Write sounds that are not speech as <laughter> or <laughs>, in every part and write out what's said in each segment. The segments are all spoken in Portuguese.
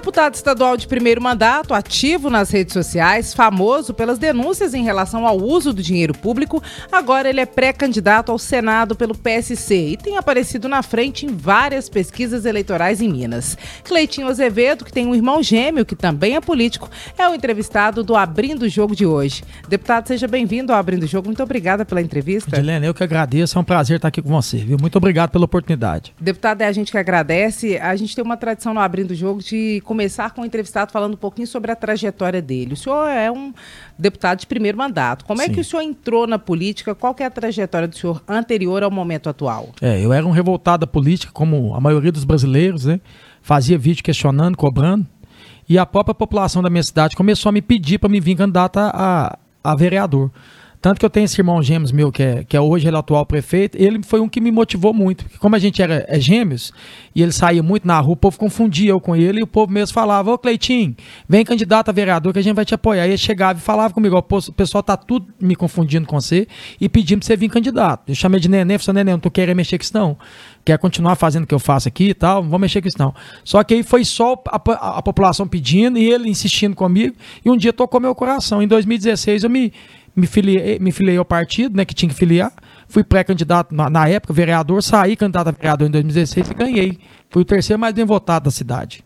Deputado estadual de primeiro mandato, ativo nas redes sociais, famoso pelas denúncias em relação ao uso do dinheiro público, agora ele é pré-candidato ao Senado pelo PSC e tem aparecido na frente em várias pesquisas eleitorais em Minas. Cleitinho Azevedo, que tem um irmão gêmeo que também é político, é o entrevistado do Abrindo o Jogo de hoje. Deputado, seja bem-vindo ao Abrindo o Jogo. Muito obrigada pela entrevista. Helena, eu que agradeço. É um prazer estar aqui com você, viu? Muito obrigado pela oportunidade. Deputado, é a gente que agradece. A gente tem uma tradição no Abrindo o Jogo de começar com o entrevistado falando um pouquinho sobre a trajetória dele. O senhor é um deputado de primeiro mandato. Como é Sim. é que o senhor entrou na política? Qual é a trajetória do senhor anterior ao momento atual? É, eu era um revoltado da política, como a maioria dos brasileiros, né? Fazia vídeo questionando, cobrando. E a própria população da minha cidade começou a me pedir para me vir candidato a, a vereador. Tanto que eu tenho esse irmão gêmeos meu, que é, que é hoje ele é atual prefeito, ele foi um que me motivou muito. Porque como a gente era é gêmeos, e ele saía muito na rua, o povo confundia eu com ele, e o povo mesmo falava, ô Cleitinho, vem candidato a vereador que a gente vai te apoiar. Aí ele chegava e falava comigo, ó, o pessoal tá tudo me confundindo com você e pedindo pra você vir candidato. Eu chamei de neném, falei, neném, não tô querendo mexer com isso não. Quer continuar fazendo o que eu faço aqui e tal, não vou mexer com isso não. Só que aí foi só a, a, a população pedindo e ele insistindo comigo, e um dia tocou meu coração. Em 2016 eu me me filiei, me filiei ao partido, né, que tinha que filiar. Fui pré-candidato na, na, época, vereador, saí candidato a vereador em 2016 e ganhei. Fui o terceiro mais bem votado da cidade.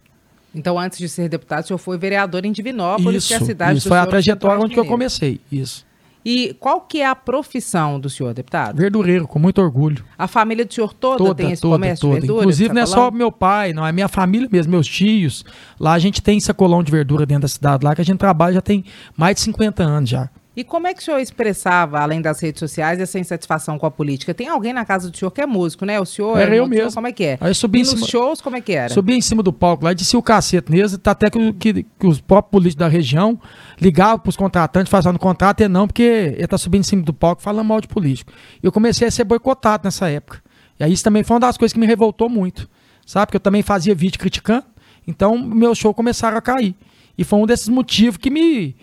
Então, antes de ser deputado, o senhor foi vereador em Divinópolis, isso, que é a cidade isso do foi a trajetória onde eu comecei, isso. E qual que é a profissão do senhor, deputado? Verdureiro, com muito orgulho. A família do senhor toda, toda tem esse toda, comércio toda. de verdura? Inclusive, tá não é só meu pai, não, é minha família mesmo, meus tios. Lá a gente tem sacolão de verdura dentro da cidade, lá que a gente trabalha já tem mais de 50 anos já. E como é que o senhor expressava, além das redes sociais, essa insatisfação com a política? Tem alguém na casa do senhor que é músico, né? O senhor era eu mesmo. como é que é? Aí eu subi e em nos shows, como é que era? Subi em cima do palco lá e disse o cacete nele, tá até que, que, que, os próprios políticos da região ligavam pros contratantes, fazendo contrato e não, porque ele tá subindo em cima do palco falando mal de político. E eu comecei a ser boicotado nessa época. E aí isso também foi uma das coisas que me revoltou muito, sabe? Porque eu também fazia vídeo criticando, então meus shows começaram a cair. E foi um desses motivos que me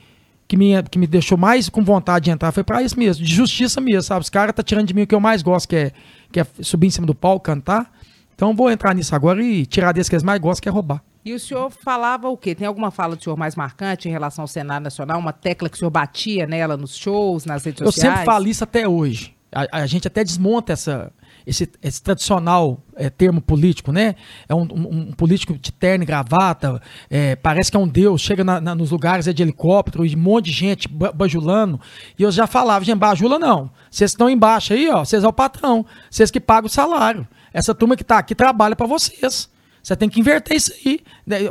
que me, que me deixou mais com vontade de entrar foi para isso mesmo, de justiça mesmo, sabe? Os caras tá tirando de mim o que eu mais gosto, que é, que é subir em cima do palco, cantar. Então vou entrar nisso agora e tirar desse que eles mais gostam, que é roubar. E o senhor falava o quê? Tem alguma fala do senhor mais marcante em relação ao Senado Nacional? Uma tecla que o senhor batia nela nos shows, nas redes sociais? Eu sempre falo isso até hoje. A, a gente até desmonta essa, esse, esse tradicional é, termo político, né? É um, um, um, político de terno e gravata, é, parece que é um deus, chega na, na, nos lugares é de helicóptero e um monte de gente bajulando. E eu já falava, gente, bajula não. Vocês estão embaixo aí, ó, vocês é o patrão, vocês que pagam o salário. Essa turma que está aqui trabalha para vocês. Você tem que inverter isso aí.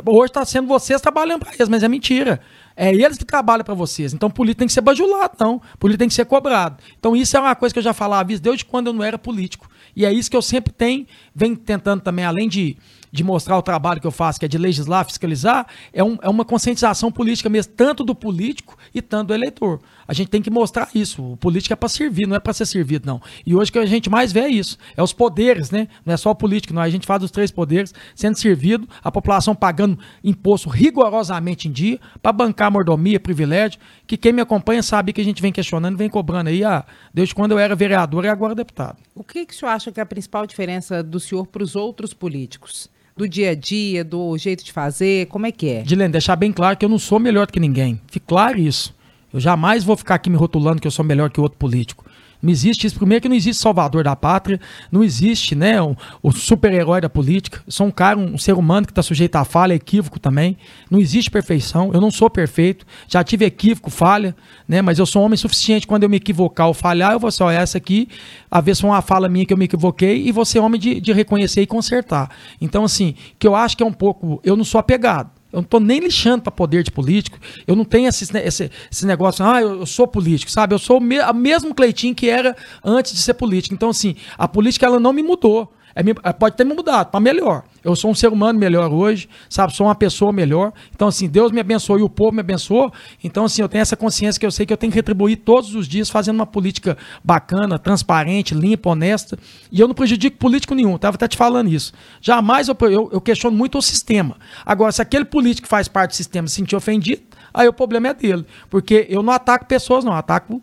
Hoje está sendo vocês trabalhando para eles, mas é mentira. É eles que trabalham para vocês. Então, político tem que ser bajulado, não. Político tem que ser cobrado. Então, isso é uma coisa que eu já falava desde quando eu não era político. E é isso que eu sempre tenho, venho tentando também, além de, de mostrar o trabalho que eu faço, que é de legislar, fiscalizar, é, um, é uma conscientização política mesmo, tanto do político e tanto do eleitor. A gente tem que mostrar isso. O político é para servir, não é para ser servido, não. E hoje que a gente mais vê é isso. É os poderes, né? Não é só o político, não. A gente faz dos três poderes sendo servido, a população pagando imposto rigorosamente em dia para bancar mordomia, privilégio, que quem me acompanha sabe que a gente vem questionando, vem cobrando aí, ah, desde quando eu era vereador e agora deputado. O que, que o senhor acha que é a principal diferença do senhor para os outros políticos? Do dia a dia, do jeito de fazer, como é que é? Dilene, deixar bem claro que eu não sou melhor que ninguém. Fique claro isso. Eu jamais vou ficar aqui me rotulando que eu sou melhor que outro político. Não existe isso. Primeiro que não existe salvador da pátria, não existe, né, o, o super-herói da política. Eu sou um cara, um ser humano que está sujeito a falha, equívoco também. Não existe perfeição. Eu não sou perfeito. Já tive equívoco, falha, né, mas eu sou um homem suficiente. Quando eu me equivocar ou falhar, eu vou só essa aqui, a ver se foi uma fala minha que eu me equivoquei e vou ser homem de, de reconhecer e consertar. Então, assim, que eu acho que é um pouco. Eu não sou apegado. Eu não estou nem lixando para poder de político. Eu não tenho esse, esse, esse negócio, ah, eu, eu, sou político, sabe? Eu sou o me, mesmo Cleitinho que era antes de ser político. Então, assim, a política ela não me mudou. É, é, pode ter me mudado para melhor. Eu sou um ser humano melhor hoje, sabe? Sou uma pessoa melhor. Então, assim, Deus me abençoou e o povo me abençoou. Então, assim, eu tenho essa consciência que eu sei que eu tenho que retribuir todos os dias fazendo uma política bacana, transparente, limpa, honesta. E eu não prejudico político nenhum. Estava até te falando isso. Jamais eu, eu, eu questiono muito o sistema. Agora, se aquele político que faz parte do sistema se sentir ofendido, aí o problema é dele. Porque eu não ataco pessoas, não. Ataco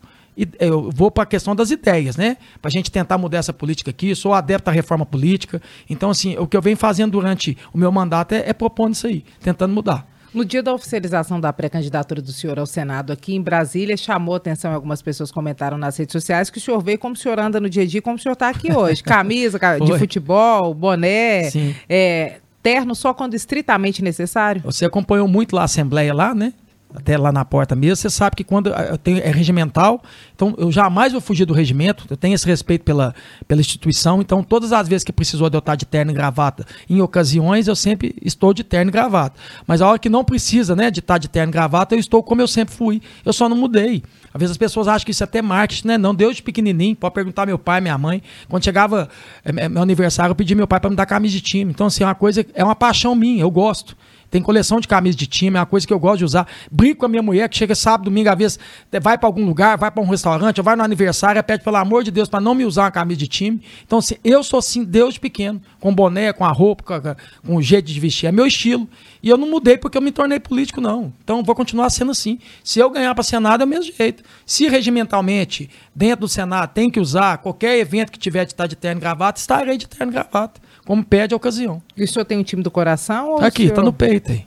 eu vou para a questão das ideias, né? Para a gente tentar mudar essa política aqui. Sou adepto à reforma política. Então, assim, o que eu venho fazendo durante o meu mandato é, é propondo isso aí, tentando mudar. No dia da oficialização da pré-candidatura do senhor ao Senado aqui em Brasília, chamou atenção, algumas pessoas comentaram nas redes sociais que o senhor veio como o senhor anda no dia a dia, como o senhor está aqui hoje. <laughs> Camisa de futebol, boné, é, terno só quando estritamente necessário. Você acompanhou muito lá a Assembleia lá, né? Até lá na porta mesmo, você sabe que quando eu tenho, é regimental, então eu jamais vou fugir do regimento, eu tenho esse respeito pela, pela instituição, então todas as vezes que precisou de eu estar de terno e gravata, em ocasiões eu sempre estou de terno e gravata. Mas a hora que não precisa, né, de estar de terno e gravata, eu estou como eu sempre fui. Eu só não mudei. Às vezes as pessoas acham que isso é até marketing, né? Não, Deus de pequenininho, pode perguntar meu pai, minha mãe. Quando chegava é, meu aniversário, eu pedi meu pai para me dar camisa de time. Então, assim, é uma coisa, é uma paixão minha, eu gosto. Tem coleção de camisas de time, é uma coisa que eu gosto de usar. Brinco com a minha mulher que chega sábado, domingo, às vezes vai para algum lugar, vai para um restaurante, vai no aniversário, pede pelo amor de Deus para não me usar uma camisa de time. Então, assim, eu sou assim, Deus pequeno, com boné, com a roupa, com, com o jeito de vestir. É meu estilo. E eu não mudei porque eu me tornei político, não. Então, vou continuar sendo assim. Se eu ganhar para Senado, é o mesmo jeito. Se regimentalmente, dentro do Senado, tem que usar qualquer evento que tiver de estar de terno e gravata, estarei de terno e gravata como pede a ocasião. E o senhor tem um time do coração? Ou Aqui, tá no peito aí.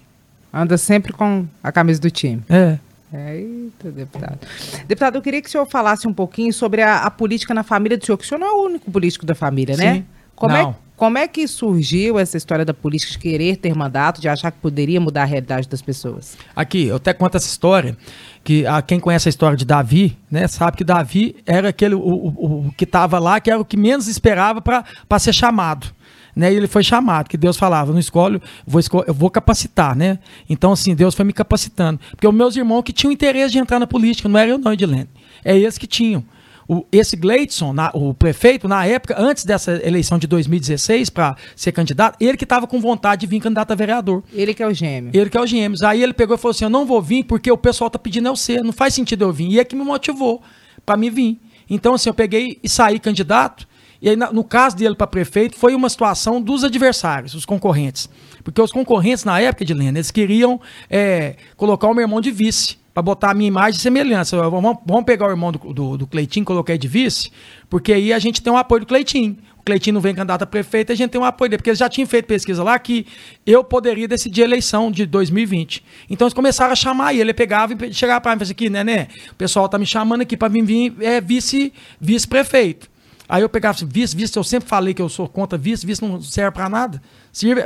Anda sempre com a camisa do time. É. Eita, deputado. Deputado, eu queria que o senhor falasse um pouquinho sobre a, a, política na família do senhor, que o senhor não é o único político da família, né? Sim. Como não. é, como é que surgiu essa história da política de querer ter mandato, de achar que poderia mudar a realidade das pessoas? Aqui, eu até conto essa história, que a, quem conhece a história de Davi, né, sabe que Davi era aquele o, o, o que estava lá, que era o que menos esperava para ser chamado né? E ele foi chamado, que Deus falava, não escolho, vou escol eu vou capacitar, né? Então, assim, Deus foi me capacitando. Porque os meus irmãos que tinham interesse de entrar na política, não era eu não, Edilene. É eles que tinham. O, esse Gleidson, na, o prefeito, na época, antes dessa eleição de 2016, para ser candidato, ele que estava com vontade de vir candidato a vereador. Ele que é o gêmeo. Ele que é o gêmeos. Aí ele pegou e falou assim: Eu não vou vir porque o pessoal tá pedindo eu ser, não faz sentido eu vir. E é que me motivou para me vir. Então, assim, eu peguei e saí candidato e aí, no caso dele para prefeito, foi uma situação dos adversários, os concorrentes. Porque os concorrentes, na época de Lena, eles queriam é, colocar o meu irmão de vice, para botar a minha imagem de semelhança. Vamos, vamos pegar o irmão do, do, do Cleitinho, coloquei de vice, porque aí a gente tem o um apoio do Cleitinho. O Cleitinho não vem candidato a prefeito, a gente tem um apoio dele, porque eles já tinham feito pesquisa lá que eu poderia decidir a eleição de 2020. Então eles começaram a chamar ele, ele pegava e chegava para mim e falava assim, aqui, né, né, o pessoal tá me chamando aqui para vir, vir é, vice, vice-prefeito. Aí eu pegava assim, vice, vice, eu sempre falei que eu sou contra vice, vice não serve para nada.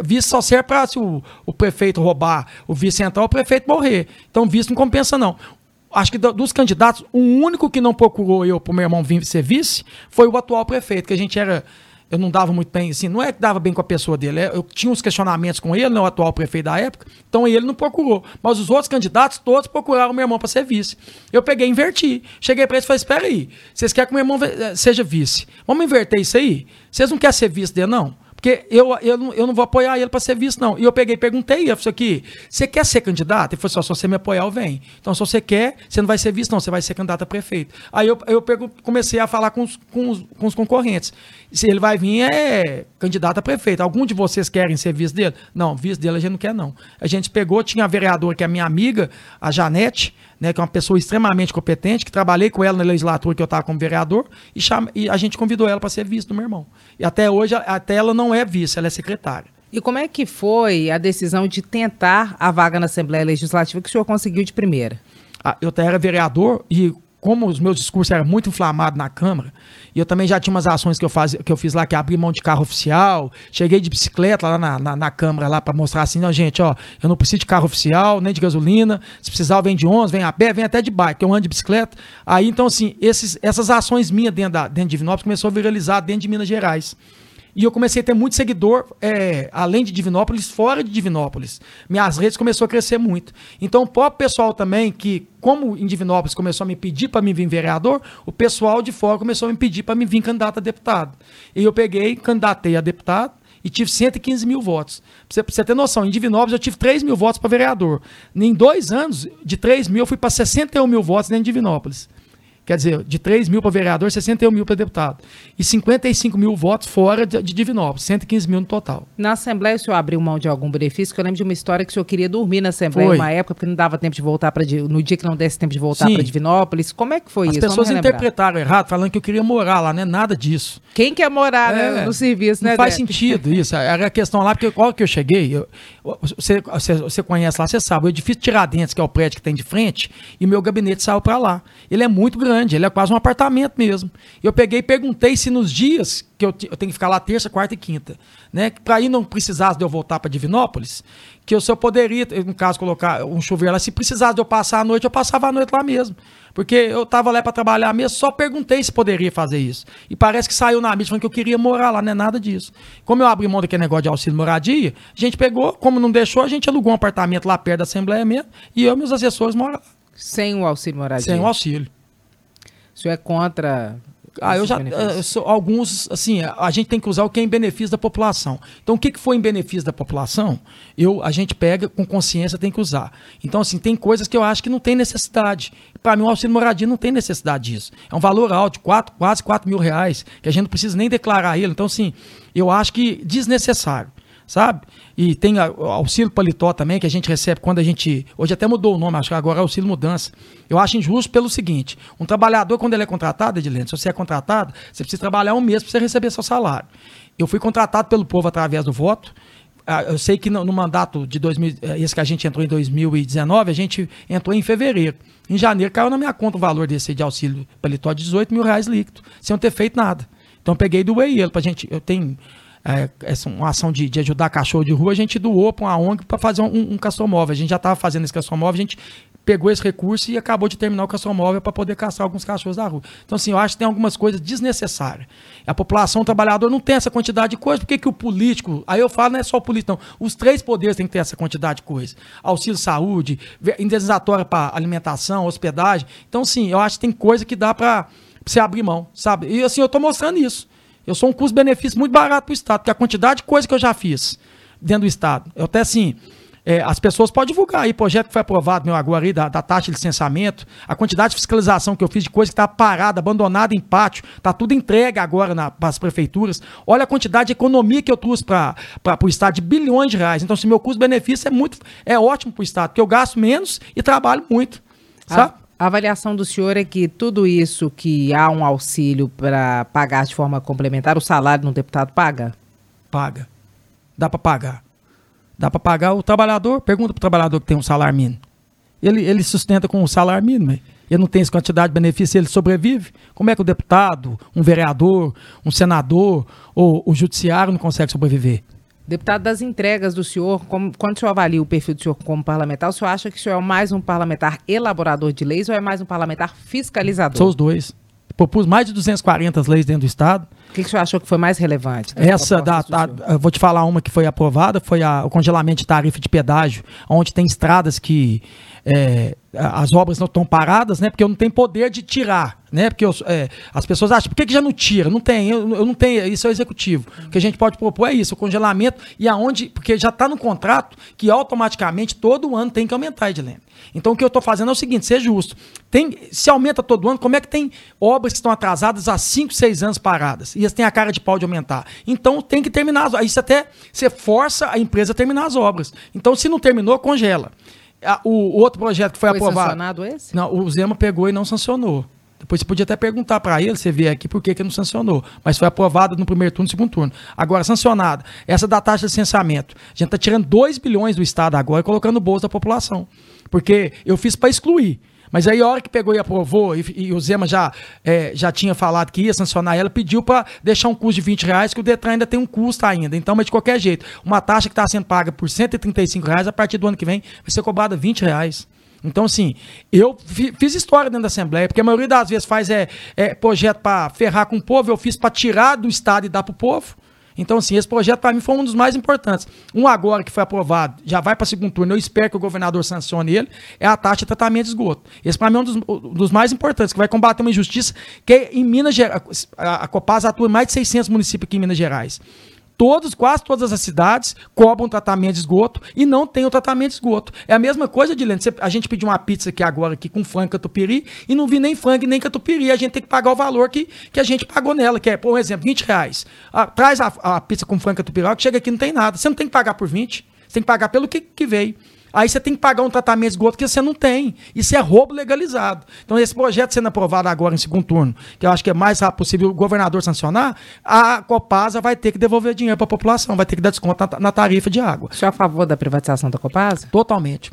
Vice só serve para se o, o prefeito roubar, o vice entrar, o prefeito morrer. Então vice não compensa não. Acho que dos candidatos, o único que não procurou eu para o meu irmão vir ser vice foi o atual prefeito, que a gente era eu não dava muito bem, assim, não é que dava bem com a pessoa dele, é, eu tinha uns questionamentos com ele, né, o atual prefeito da época, então ele não procurou. Mas os outros candidatos, todos procuraram meu irmão para ser vice. Eu peguei e inverti. Cheguei para eles e falei: espera aí, vocês querem que meu irmão eh, seja vice? Vamos inverter isso aí? Vocês não querem ser vice dele, não? Porque eu, eu, não, eu não vou apoiar ele para ser vice, não. E eu peguei perguntei, eu falei aqui, você quer ser candidato? Ele falou assim, se você me apoiar, eu venho. Então, se você quer, você não vai ser vice, não, você vai ser candidato a prefeito. Aí eu, eu pego, comecei a falar com os, com, os, com os concorrentes. Se ele vai vir, é candidato a prefeito. Algum de vocês querem ser vice dele? Não, vice dele a gente não quer, não. A gente pegou, tinha a vereadora, que é minha amiga, a Janete, né, que é uma pessoa extremamente competente, que trabalhei com ela na legislatura que eu estava como vereador, e, chama, e a gente convidou ela para ser vice do meu irmão. E até hoje, até ela não é vice, ela é secretária. E como é que foi a decisão de tentar a vaga na Assembleia Legislativa que o senhor conseguiu de primeira? Ah, eu até era vereador e como os meus discursos eram muito inflamados na Câmara, e eu também já tinha umas ações que eu, faz, que eu fiz lá, que abri mão de carro oficial, cheguei de bicicleta lá na, na, na Câmara lá para mostrar assim, não, gente, ó, eu não preciso de carro oficial, nem de gasolina, se precisar vem de 11, vem a pé, vem até de bike, eu ando de bicicleta. Aí, então, assim, esses, essas ações minhas dentro, da, dentro de Divinópolis começou a viralizar dentro de Minas Gerais. E eu comecei a ter muito seguidor, é, além de Divinópolis, fora de Divinópolis. Minhas redes começou a crescer muito. Então, o próprio pessoal também, que, como em Divinópolis começou a me pedir para me vir vereador, o pessoal de fora começou a me pedir para me vir candidato a deputado. E eu peguei, candidatei a deputado e tive 115 mil votos. Pra você, ter noção, em Divinópolis eu tive 3 mil votos para vereador. Em dois anos, de 3 mil, eu fui para 61 mil votos dentro de Divinópolis. Quer dizer, de 3 mil para vereador, 61 mil para deputado. E 55 mil votos fora de, de Divinópolis, 115 mil no total. Na Assembleia, o senhor abriu mão de algum benefício? Que eu lembro de uma história que o senhor queria dormir na Assembleia Foi. uma época, porque não dava tempo de voltar para. No dia que não desse tempo de voltar para Divinópolis. Como é que foi As isso? pessoas Vamos relembrar. interpretaram errado, falando que eu queria morar lá, não é nada disso. Quem quer morar né, É, no serviço, não né? faz Depp? sentido isso. Era a questão lá, porque qual que eu cheguei, eu- você, você, você conhece lá, você sabe, o edifício Tiradentes, que é o prédio que tem de frente, e meu gabinete saiu para lá. Ele é muito grande, ele é quase um apartamento mesmo. Eu peguei e perguntei se nos dias que eu, eu tenho que ficar lá terça, quarta e quinta, né? Para aí não precisasse de eu voltar para Divinópolis, que eu, eu poderia, no caso, colocar um chuveiro lá, se precisasse de eu passar a noite, eu passava a noite lá mesmo. Porque eu estava lá para trabalhar mesmo, só perguntei se poderia fazer isso. E parece que saiu na mídia falando que eu queria morar lá, não é nada disso. Como eu abri mão daquele negócio de auxílio moradia, a gente pegou, como não deixou, a gente alugou um apartamento lá perto da Assembleia mesmo, e eu e meus assessores moram lá, Sem o auxílio moradia. sem o auxílio. O senhor é contra. Ah, eu já. eh, sou- alguns, assim, a, gente tem que usar o que é em benefício da população. Então, o que, que foi em benefício da população, eu, a gente pega com consciência, tem que usar. Então, assim, tem coisas que eu acho que não tem necessidade. Para mim, o auxílio moradia não tem necessidade disso. É um valor alto, quatro, quase 4 mil reais, que a gente não precisa nem declarar ele. Então, assim, eu acho que desnecessário. Sabe? E tem auxílio paletó também, que a gente recebe quando a gente. Hoje até mudou o nome, acho que agora é auxílio mudança. Eu acho injusto pelo seguinte: um trabalhador, quando ele é contratado, Edilene, se você é contratado, você precisa trabalhar um mês para você receber seu salário. Eu fui contratado pelo povo através do voto. Ah, Eu sei que no, mandato de 2000, eh, esse que a gente entrou em 2019, a gente entrou em fevereiro. Em janeiro caiu na minha conta o valor desse de auxílio paletó de 18 mil reais líquido, sem eu ter feito nada. Então eu peguei doei ele pra gente. Eu tenho é, essa uma ação de, de ajudar cachorro de rua, a gente doou para uma ONG para fazer um, um castromóvel. A gente já estava fazendo esse castromóvel, a gente pegou esse recurso e acabou de terminar o castromóvel para poder castrar alguns cachorros da rua. Então, assim, eu acho que tem algumas coisas desnecessárias. A população, o trabalhador não tem essa quantidade de coisa. Por que, que o político, aí eu falo, não é só o político, não. Os três poderes têm que ter essa quantidade de coisa. Auxílio saúde, indenizatória para alimentação, hospedagem. Então, sim, eu acho que tem coisa que dá para você abrir mão, sabe? E assim, eu estou mostrando isso. Eu sou um custo-benefício muito barato para o Estado, porque a quantidade de coisa que eu já fiz dentro do Estado. Eu até assim, é, as pessoas podem divulgar aí, projeto que foi aprovado meu agora aí, da, da taxa de licenciamento, a quantidade de fiscalização que eu fiz de coisa que está parada, abandonada em pátio, está tudo entregue agora para as prefeituras. Olha a quantidade de economia que eu trouxe para o Estado, de bilhões de reais. Então, se meu custo-benefício é muito, é ótimo para o Estado, porque eu gasto menos e trabalho muito. Sabe? A, a avaliação do senhor é que tudo isso que há um auxílio para pagar de forma complementar, o salário no deputado paga? Paga. Dá para pagar. Dá para pagar o trabalhador. Pergunta para o trabalhador que tem um salário mínimo. Ele, ele sustenta com o salário mínimo. hein? Ele não tem essa quantidade de benefício, ele sobrevive. Como é que o deputado, um vereador, um senador ou o judiciário não consegue sobreviver? Deputado das entregas do senhor, como- quando o senhor avalia o perfil do senhor como parlamentar, o senhor acha que o senhor é mais um parlamentar elaborador de leis ou é mais um parlamentar fiscalizador? São os dois. Propus mais de 240 leis dentro do Estado. O que, que o senhor achou que foi mais relevante? Essa da, vou te falar uma que foi aprovada, foi a- o congelamento de tarifa de pedágio, onde tem estradas que é, as obras não estão paradas, né? Porque eu não tenho poder de tirar, né? Porque eu- é, as pessoas acham, por que, que já não tira? Não tem, eu, eu não tenho, isso é o executivo. O que a gente pode propor é isso, o congelamento, e aonde, porque já está no contrato que automaticamente todo ano tem que aumentar, Edilene. Então o que eu estou fazendo é o seguinte, ser justo. Tem, se aumenta todo ano, como é que tem obras que estão atrasadas há 5, 6 anos paradas? E elas têm a cara de pau de aumentar. Então tem que terminar as obras. Isso até você força a empresa a terminar as obras. Então, se não terminou, congela. A- O, o outro projeto que foi, Foi aprovado. sancionado esse? Não, o Zema pegou e não sancionou. Depois você podia até perguntar para ele, você vê aqui, por que, que não sancionou. Mas foi aprovado no primeiro turno e segundo turno. Agora, sancionada. Essa da taxa de licenciamento. A gente está tirando 2 bilhões do Estado agora e colocando no bolso da população. Porque eu fiz para excluir. Mas aí, a hora que pegou e aprovou, e, e o Zema já, eh, já tinha falado que ia sancionar ela, pediu para deixar um custo de 20 reais, que o Detran ainda tem um custo ainda. Então, mas de qualquer jeito, uma taxa que está sendo paga por 135 reais, a partir do ano que vem, vai ser cobrada 20 reais. Então, assim, eu fi- fiz história dentro da Assembleia, porque a maioria das vezes faz é, é projeto para ferrar com o povo, eu fiz para tirar do Estado e dar para o povo. Então, assim, esse projeto para mim foi um dos mais importantes. Um agora que foi aprovado, já vai para segundo turno, eu espero que o governador sancione ele, é a taxa de tratamento de esgoto. Esse para mim é um dos, um dos mais importantes, que vai combater uma injustiça que em Minas Gerais, a, a Copasa atua em mais de 600 municípios aqui em Minas Gerais. Todos, quase todas as cidades cobram tratamento de esgoto e não tem o tratamento de esgoto. É a mesma coisa, Dilene. A gente pediu uma pizza aqui agora aqui com frango catupiry e não vi nem frango nem catupiry. A gente tem que pagar o valor que, que a gente pagou nela, que é, por exemplo, 20 reais. Ah, traz a, a, pizza com frango catupiry, que chega aqui não tem nada. Você não tem que pagar por 20, você tem que pagar pelo que, que veio. Aí você tem que pagar um tratamento de esgoto que você não tem. Isso é roubo legalizado. Então, esse projeto sendo aprovado agora em segundo turno, que eu acho que é mais rápido possível o governador sancionar, a Copasa vai ter que devolver dinheiro para a população, vai ter que dar desconto na, na tarifa de água. Você é a favor da privatização da Copasa? Totalmente.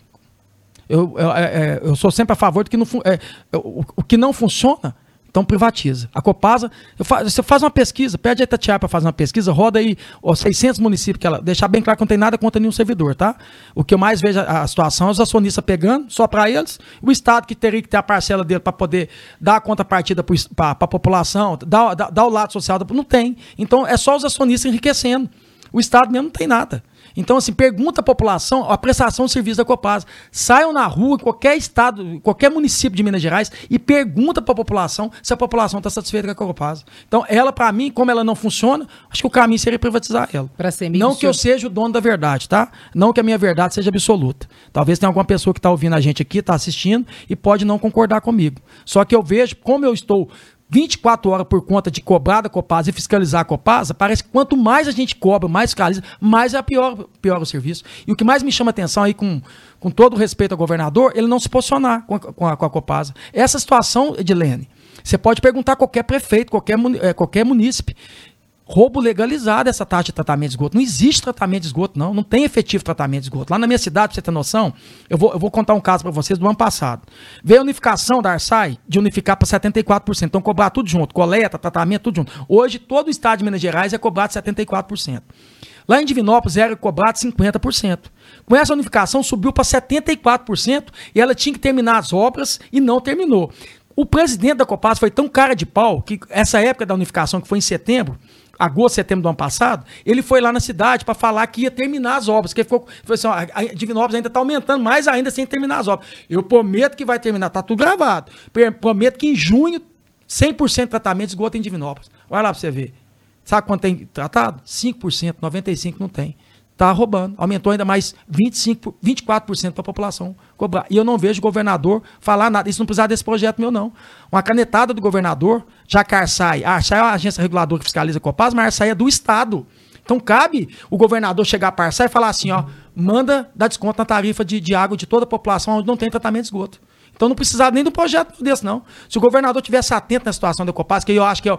Eu, eu, é, é eu, sou sempre a favor do que não, é, o, o que não funciona, então privatiza. A Copasa, faz, você faz uma pesquisa, pede a Itatiaia para fazer uma pesquisa, roda aí ó, 600 municípios, que ela, deixar bem claro que não tem nada contra nenhum servidor, tá? O que eu mais vejo a, a situação é os acionistas pegando só para eles, o Estado que teria que ter a parcela dele para poder dar a contrapartida para a população, dar, dar, dar o lado social, não tem. Então é só os acionistas enriquecendo. O Estado mesmo não tem nada. Então, assim, pergunta à população a prestação de serviço da Copasa. Saiam na rua, em qualquer estado, qualquer município de Minas Gerais, e pergunta para a população se a população está satisfeita com a Copasa. Então, ela, para mim, como ela não funciona, acho que o caminho seria privatizar ela. Ser não que eu seja o dono da verdade, tá? Não que a minha verdade seja absoluta. Talvez tenha alguma pessoa que está ouvindo a gente aqui, está assistindo, e pode não concordar comigo. Só que eu vejo, como eu estou 24 horas por conta de cobrar da Copasa e fiscalizar a Copasa, parece que quanto mais a gente cobra, mais fiscaliza, mais é pior, pior o serviço. E o que mais me chama atenção aí, com, com todo o respeito ao governador, ele não se posicionar com a, com a, com a Copasa. Essa situação, Edilene, você pode perguntar a qualquer prefeito, qualquer, é, qualquer munícipe roubo legalizado essa taxa de tratamento de esgoto. Não existe tratamento de esgoto, não. Não tem efetivo tratamento de esgoto. Lá na minha cidade, pra você ter noção, eu vou, eu vou contar um caso para vocês do ano passado. Veio a unificação da Arsai de unificar para 74%. Então, cobrar tudo junto, coleta, tratamento, tudo junto. Hoje, todo o estado de Minas Gerais é cobrado 74%. Lá em Divinópolis era cobrado 50%. Com essa unificação, subiu para 74% e ela tinha que terminar as obras e não terminou. O presidente da Copasa foi tão cara de pau que essa época da unificação, que foi em setembro, agosto, setembro do ano passado, ele foi lá na cidade para falar que ia terminar as obras. Que ficou, foi assim, ó, a Divinópolis ainda está aumentando mais ainda sem terminar as obras. Eu prometo que vai terminar, tá tudo gravado. Prometo que em junho, 100% de tratamento de esgoto em Divinópolis. Olha lá para você ver. Sabe quanto tem tratado? 5%, 95% não tem está roubando. Aumentou ainda mais 25, 24% para a população cobrar. E eu não vejo o governador falar nada. Isso não precisa desse projeto meu, não. Uma canetada do governador, já que a a é a agência reguladora que fiscaliza a Copaz, mas a é do Estado. Então cabe o governador chegar para a e falar assim, ó, manda dar desconto na tarifa de, de água de toda a população onde não tem tratamento de esgoto. Então não precisava nem do projeto desse, não. Se o governador tivesse atento na situação da Copaz, que eu acho que é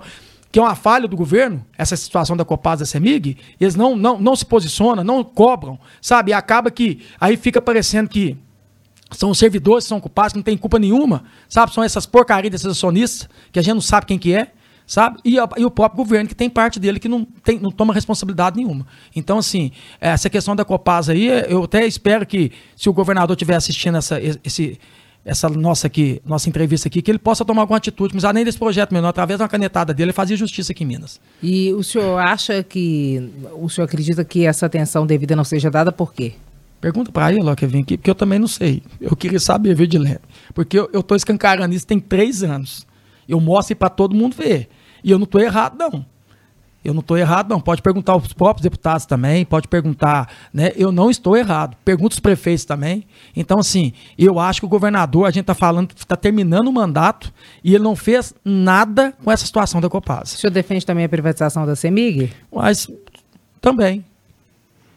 que é uma falha do governo, essa situação da Copasa da Semig, eles não, não, não se posicionam, não cobram, sabe? E acaba que aí fica parecendo que são os servidores que são culpados, que não tem culpa nenhuma, sabe? São essas porcarias desses acionistas, que a gente não sabe quem que é, sabe? E, e, o próprio governo, que tem parte dele que não, tem, não toma responsabilidade nenhuma. Então, assim, essa questão da Copasa aí, eu até espero que, se o governador estiver assistindo essa, esse, essa nossa aqui, nossa entrevista aqui, que ele possa tomar alguma atitude, mas além desse projeto menor, através de uma canetada dele, ele fazia justiça aqui em Minas. E o senhor acha que, o senhor acredita que essa atenção devida não seja dada por quê? Pergunta para ele, ó, que vem aqui, porque eu também não sei. Eu queria saber, viu, Dilene? Porque eu, estou escancarando isso tem três anos. Eu mostro para todo mundo ver. E eu não estou errado, não. Eu não estou errado, não. Pode perguntar aos próprios deputados também, pode perguntar, né? Eu não estou errado. Pergunta os prefeitos também. Então, assim, eu acho que o governador, a gente está falando, está terminando o mandato e ele não fez nada com essa situação da Copasa. O senhor defende também a privatização da CEMIG? Mas também.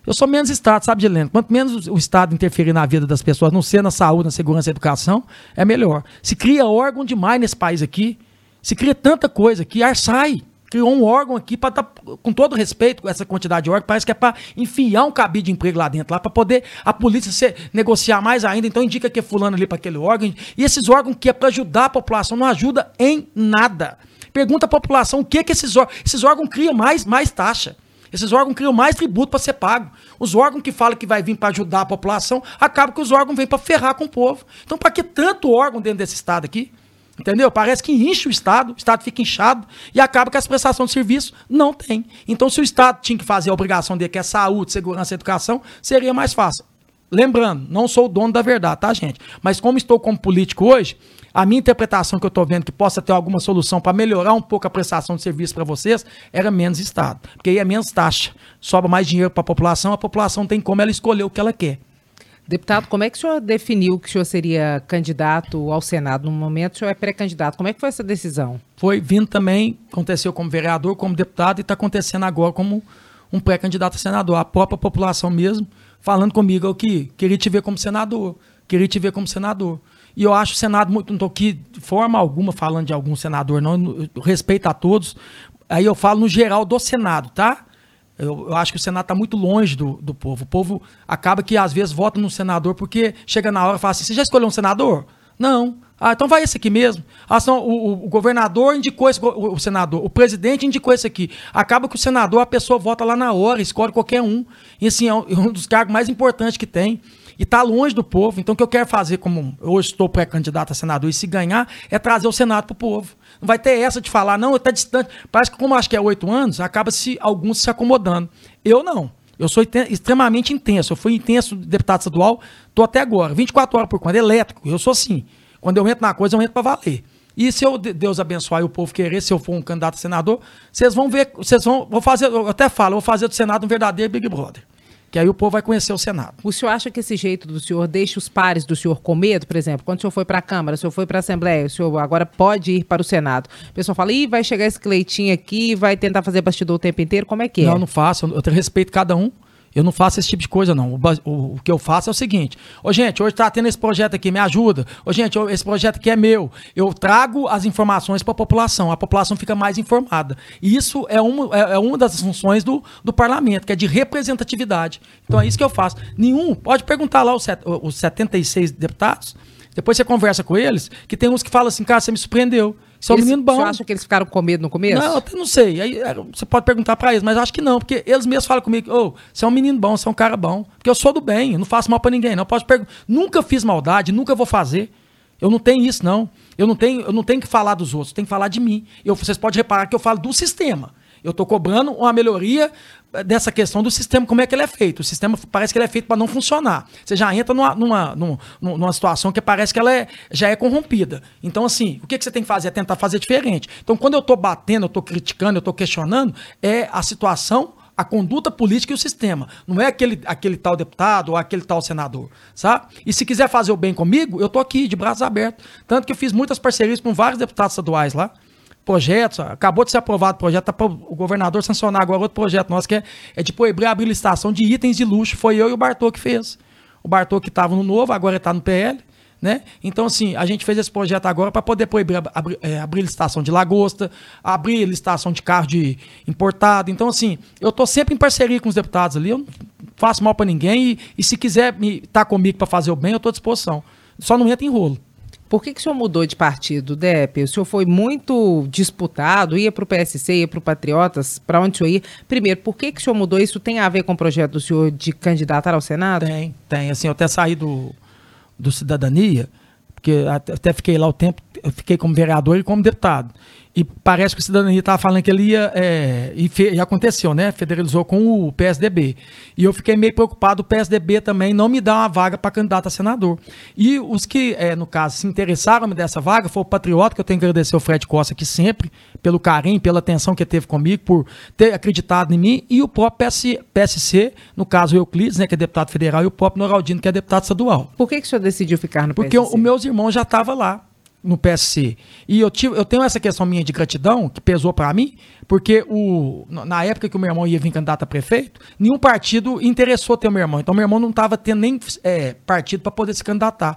Eu sou menos Estado, sabe, Geleno? Quanto menos o Estado interferir na vida das pessoas, não ser na saúde, na segurança e educação, é melhor. Se cria órgão demais nesse país aqui. Se cria tanta coisa que ar sai criou um órgão aqui para dar, com todo respeito, com essa quantidade de órgão, parece que é para enfiar um cabide de emprego lá dentro, lá para poder a polícia ser, negociar mais ainda. Então indica que é fulano ali para aquele órgão. E esses órgãos que é para ajudar a população não ajuda em nada. Pergunta à população o que que esses órgãos, esses órgãos criam mais mais taxa. Esses órgãos criam mais tributo para ser pago. Os órgãos que falam que vai vir para ajudar a população, acabam que os órgãos vêm para ferrar com o povo. Então, para que tanto órgão dentro desse estado aqui? Entendeu? Parece que enche o Estado, o Estado fica inchado e acaba que as prestações de serviço não tem. Então, se o Estado tinha que fazer a obrigação dele, que é saúde, segurança e educação, seria mais fácil. lembrando, não sou o dono da verdade, tá, gente? Mas como estou como político hoje, a minha interpretação que eu estou vendo que possa ter alguma solução para melhorar um pouco a prestação de serviço para vocês era menos Estado. Porque aí é menos taxa, sobra mais dinheiro para a população, a população tem como ela escolher o que ela quer. Deputado, como é que o senhor definiu que o senhor seria candidato ao Senado? No momento, o senhor é pré-candidato. Como é que foi essa decisão? Foi vindo também, aconteceu como vereador, como deputado e está acontecendo agora como um pré-candidato a senador. A própria população mesmo falando comigo que queria te ver como senador, queria te ver como senador. E eu acho o Senado muito. Não estou aqui de forma alguma falando de algum senador, não. respeito a todos. Aí eu falo no geral do Senado, tá? Eu, eu, acho que o Senado está muito longe do, do povo. O povo acaba que às vezes vota no senador porque chega na hora e fala assim: você já escolheu um senador? Não. Ah, então vai esse aqui mesmo. Ah, senão, o, o, governador indicou esse, o, o, senador, o presidente indicou esse aqui. Acaba que o senador, a pessoa vota lá na hora, escolhe qualquer um. E assim, é um, é um dos cargos mais importantes que tem. E está longe do povo. Então, o que eu quero fazer, como hoje estou pré-candidato a senador, e se ganhar, é trazer o Senado para o povo. Não vai ter essa de falar, não, está distante. Parece que, como acho que é oito anos, acaba se alguns se acomodando. Eu não. Eu sou extremamente intenso. Eu fui intenso deputado estadual, estou até agora, 24 horas por conta, elétrico. Eu sou assim. Quando eu entro na coisa, eu entro para valer. E se eu, Deus abençoar e o povo querer, se eu for um candidato a senador, vocês vão ver, vocês vão, vou fazer, eu até falo, vou fazer do Senado um verdadeiro Big Brother que aí o povo vai conhecer o Senado. O senhor acha que esse jeito do senhor deixa os pares do senhor com medo, por exemplo? Quando o senhor foi para a Câmara, o senhor foi para a Assembleia, o senhor agora pode ir para o Senado. O pessoal fala, ih, vai chegar esse Cleitinho aqui, vai tentar fazer bastidor o tempo inteiro, como é que é? Não, não faço, eu respeito cada um. Eu não faço esse tipo de coisa, não. O, o, o que eu faço é o seguinte: Ô, gente, hoje está tendo esse projeto aqui, me ajuda. Ô, gente, esse projeto aqui é meu. Eu trago as informações para a população. A população fica mais informada. E isso é uma, é, é uma das funções do, do parlamento, que é de representatividade. Então é isso que eu faço. Nenhum, pode perguntar lá os, os 76 deputados. Depois você conversa com eles, que tem uns que falam assim, cara, você me surpreendeu. É um menino bom. Você acha que eles ficaram com medo no começo? Não, até não sei. Aí é, você pode perguntar para eles, mas acho que não, porque eles mesmos falam comigo, ô, oh, você é um menino bom, você é um cara bom. Porque eu sou do bem, eu não faço mal para ninguém, não. Posso perguntar. Nunca fiz maldade, nunca vou fazer. Eu não tenho isso, não. Eu não tenho, eu não tenho que falar dos outros, tenho que falar de mim. Eu, vocês podem reparar que eu falo do sistema. Eu estou cobrando uma melhoria dessa questão do sistema, como é que ele é feito. O sistema parece que ele é feito para não funcionar. Você já entra numa, numa, numa, situação que parece que ela é, já é corrompida. Então, assim, o que, que você tem que fazer? É tentar fazer diferente. Então, quando eu estou batendo, eu estou criticando, eu estou questionando, é a situação a conduta política e o sistema. Não é aquele, aquele tal deputado ou aquele tal senador, sabe? E se quiser fazer o bem comigo, eu tô aqui, de braços abertos. Tanto que eu fiz muitas parcerias com vários deputados estaduais lá projetos. Acabou de ser aprovado o projeto, tá para o governador sancionar agora outro projeto nosso, que é, é de proibir a licitação de itens de luxo. Foi eu e o Bartô que fez. O Bartô que estava no novo, agora está no PL. Né? Então, assim, a gente fez esse projeto agora para poder proibir, abrir, é, abrir licitação de lagosta, abrir licitação de carro de importado. Então, assim, eu estou sempre em parceria com os deputados ali, eu não faço mal para ninguém e, e, se quiser estar tá comigo para fazer o bem, eu estou à disposição. Só não entra em rolo. Por que, que o senhor mudou de partido, Depe? O senhor foi muito disputado, ia para o PSC, ia para o Patriotas, para onde o senhor ia? Primeiro, por que, que o senhor mudou? Isso tem a ver com o projeto do senhor de candidatar ao Senado? Tem, tem. Assim, eu até saí do, do Cidadania, porque até fiquei lá o tempo, eu fiquei como vereador e como deputado. E parece que o Cidadania estava falando que ele ia. É, e, fe, e, aconteceu, né? Federalizou com o PSDB. E eu fiquei meio preocupado, o PSDB também não me dá uma vaga para candidato a senador. E os que, é, no caso, se interessaram dessa vaga foi o Patriota, que eu tenho que agradecer ao Fred Costa aqui sempre, pelo carinho, pela atenção que teve comigo, por ter acreditado em mim, e o próprio PS, PSC, no caso o Euclides, né, que é deputado federal, e o próprio Noraldino, que é deputado estadual. Por que, que o senhor decidiu ficar no Porque PSC? Porque os meus irmãos já estavam lá no PSC. E eu, tive, eu tenho essa questão minha de gratidão, que pesou para mim, porque o, na época que o meu irmão ia vir candidato a prefeito, nenhum partido interessou ter o meu irmão. Então, meu irmão não estava tendo nem é, partido para poder se candidatar.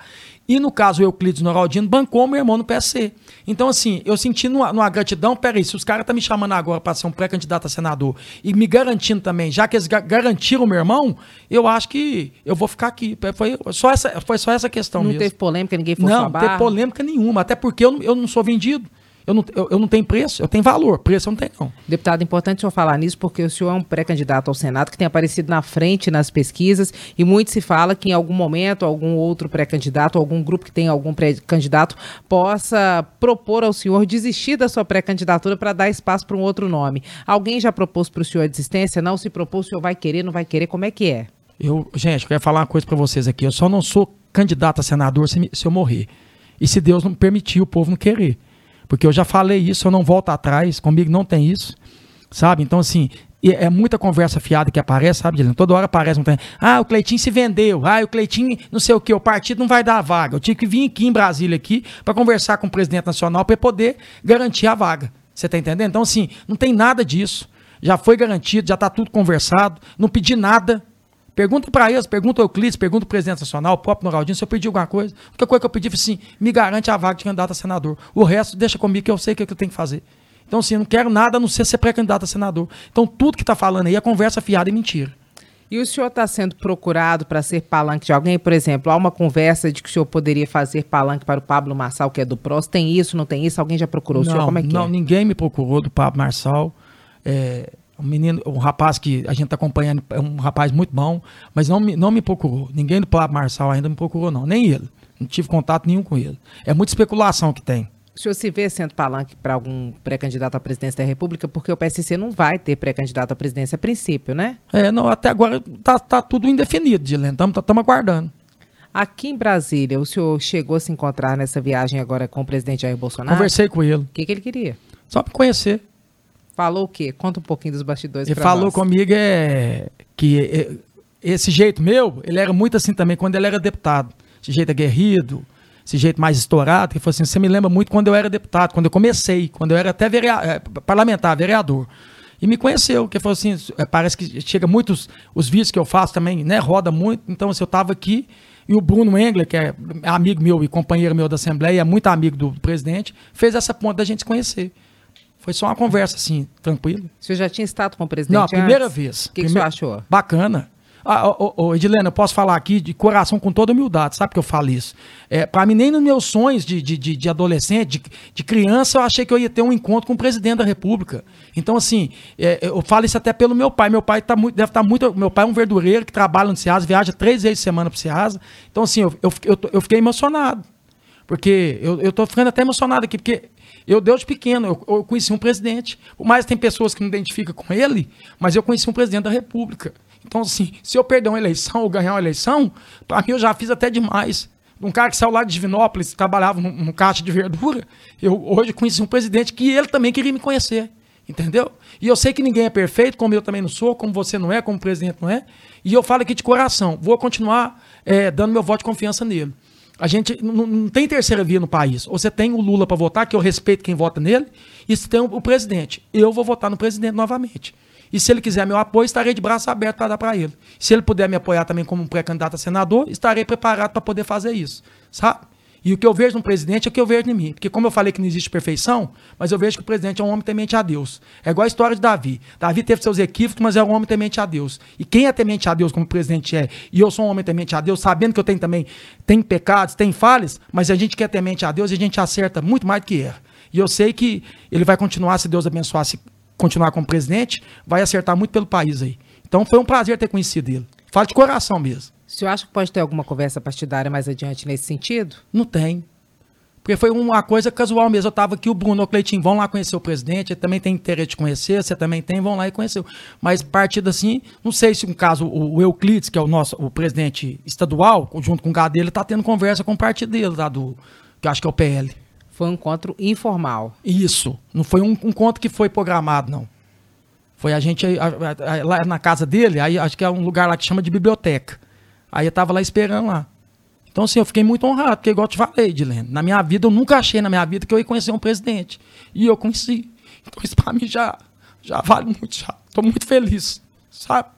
E no caso, o Euclides Noraldino bancou meu irmão no PSC. Então, assim, eu senti numa, numa gratidão, peraí, se os caras estão tá me chamando agora para ser um pré-candidato a senador e me garantindo também, já que eles garantiram o meu irmão, eu acho que eu vou ficar aqui. Foi só essa, foi só essa questão não mesmo. Não teve polêmica, ninguém foi Não, não teve polêmica nenhuma, até porque eu, eu não sou vendido. Eu não, eu, eu, não tenho preço, eu tenho valor. Preço eu não tenho, não. Deputado, importante o senhor falar nisso, porque o senhor é um pré-candidato ao Senado que tem aparecido na frente nas pesquisas e muito se fala que em algum momento algum outro pré-candidato, algum grupo que tem algum pré-candidato, possa propor ao senhor desistir da sua pré-candidatura para dar espaço para um outro nome. Alguém já propôs para o senhor a desistência? Não se propôs, o senhor vai querer, não vai querer? Como é que é? Eu, gente, eu quero falar uma coisa para vocês aqui. Eu só não sou candidato a senador se, se eu morrer. E se Deus não permitir, o povo não querer. Porque eu já falei isso, eu não volto atrás, comigo não tem isso. Sabe? Então, assim, é muita conversa fiada que aparece, sabe, Dilino? Toda hora aparece um trem. Ah, o Cleitinho se vendeu. Ah, o Cleitinho, não sei o que, o partido não vai dar a vaga. Eu tinha que vir aqui em Brasília aqui para conversar com o presidente nacional para poder garantir a vaga. Você tá entendendo? Então, assim, não tem nada disso. Já foi garantido, já tá tudo conversado. Não pedi nada. Pergunta para eles, pergunta ao Euclides, pergunta ao presidente nacional, o próprio Noraldinho, se eu pedi alguma coisa. A única coisa que eu pedi foi assim, me garante a vaga de candidato a senador. O resto, deixa comigo que eu sei o que eu tenho que fazer. Então, assim, eu não quero nada a não ser ser pré-candidato a senador. Então, tudo que está falando aí é conversa fiada e mentira. E o senhor está sendo procurado para ser palanque de alguém? Por exemplo, há uma conversa de que o senhor poderia fazer palanque para o Pablo Marçal, que é do PROS. Tem isso, não tem isso? Alguém já procurou não, o senhor? Como é que Não, é? ninguém me procurou do Pablo Marçal. É, um menino, um rapaz que a gente está acompanhando, é um rapaz muito bom, mas não me, não me procurou. Ninguém do Pablo Marçal ainda me procurou, não. Nem ele. Não tive contato nenhum com ele. É muita especulação que tem. O senhor se vê sendo palanque para algum pré-candidato à presidência da República, porque o PSC não vai ter pré-candidato à presidência a princípio, né? É, não, até agora tá, tá tudo indefinido, Dilene. Estamos aguardando. Aqui em Brasília, o senhor chegou a se encontrar nessa viagem agora com o presidente Jair Bolsonaro? Conversei com ele. O que, que ele queria? Só me conhecer. Falou o quê? Conta um pouquinho dos bastidores Ele falou nós. comigo é, que é, esse jeito meu, ele era muito assim também quando ele era deputado. Esse jeito aguerrido, esse jeito mais estourado, que foi assim, você me lembra muito quando eu era deputado, quando eu comecei, quando eu era até vereador, parlamentar, vereador. E me conheceu, que foi assim, parece que chega muitos, os vídeos que eu faço também, né, roda muito, então assim, eu estava aqui, e o Bruno Engler, que é amigo meu e companheiro meu da Assembleia, é muito amigo do presidente, fez essa ponta da gente se conhecer. Foi só uma conversa assim, tranquila. O senhor já tinha estado com o presidente Não, a primeira antes? vez. O que, que o senhor achou? Bacana. Ah, ô, ô, Edilena, eu posso falar aqui de coração com toda humildade, sabe que eu falo isso? É, para mim, nem nos meus sonhos de, de, de, de adolescente, de, de criança, eu achei que eu ia ter um encontro com o presidente da República. Então, assim, é, eu falo isso até pelo meu pai. Meu pai tá muito, deve estar muito. Meu pai é um verdureiro que trabalha no Ceasa, viaja três vezes por semana pro Ceasa. Então, assim, eu, eu, eu, eu fiquei emocionado. Porque eu, eu tô ficando até emocionado aqui, porque eu, desde pequeno, eu, eu conheci um presidente. Por mais tem pessoas que não identificam com ele, mas eu conheci um presidente da República. Então, assim, se eu perder uma eleição ou ganhar uma eleição, para mim eu já fiz até demais. Um cara que saiu lá de Divinópolis, trabalhava num, num caixa de verdura, eu hoje conheci um presidente que ele também queria me conhecer. Entendeu? E eu sei que ninguém é perfeito, como eu também não sou, como você não é, como o presidente não é. E eu falo aqui de coração, vou continuar eh, dando meu voto de confiança nele. A gente não, não tem terceira via no país. Ou você tem o Lula para votar, que eu respeito quem vota nele, e se tem o, o presidente. Eu vou votar no presidente novamente. E se ele quiser meu apoio, estarei de braço aberto para dar para ele. Se ele puder me apoiar também como pré-candidato a senador, estarei preparado para poder fazer isso. Sabe? E o que eu vejo no presidente é o que eu vejo em mim. Porque, como eu falei que não existe perfeição, mas eu vejo que o presidente é um homem temente a Deus. É igual a história de Davi. Davi teve seus equívocos, mas é um homem temente a Deus. E quem é temente a Deus, como o presidente é, e eu sou um homem temente a Deus, sabendo que eu tenho também, tem pecados, tem falhas, mas a gente que é temente a Deus, a gente acerta muito mais do que erra. E eu sei que ele vai continuar, se Deus abençoar, se continuar como presidente, vai acertar muito pelo país aí. Então foi um prazer ter conhecido ele. Fala de coração mesmo. Senhor acha que pode ter alguma conversa partidária mais adiante nesse sentido? Não tem. Porque foi uma coisa casual mesmo. Eu estava aqui, o Bruno, o Cleitinho, vão lá conhecer o presidente, ele também tem interesse de conhecer, você também tem, vão lá e conhecer. Mas partido assim, não sei se no caso o Euclides, que é o nosso o presidente estadual, junto com o Gado dele, está tendo conversa com o partido dele, lá do, que eu acho que é o PL. Foi um encontro informal. Isso. Não foi um encontro que foi programado, não. Foi a gente a- a- a- lá na casa dele, aí acho que é um lugar lá que chama de biblioteca. Aí eu tava lá esperando lá. Então, assim, eu fiquei muito honrado, porque igual eu te falei, Dilene, na minha vida, eu nunca achei na minha vida que eu ia conhecer um presidente. E eu conheci. Então, isso pra mim já, já vale muito, já. Tô muito feliz, sabe?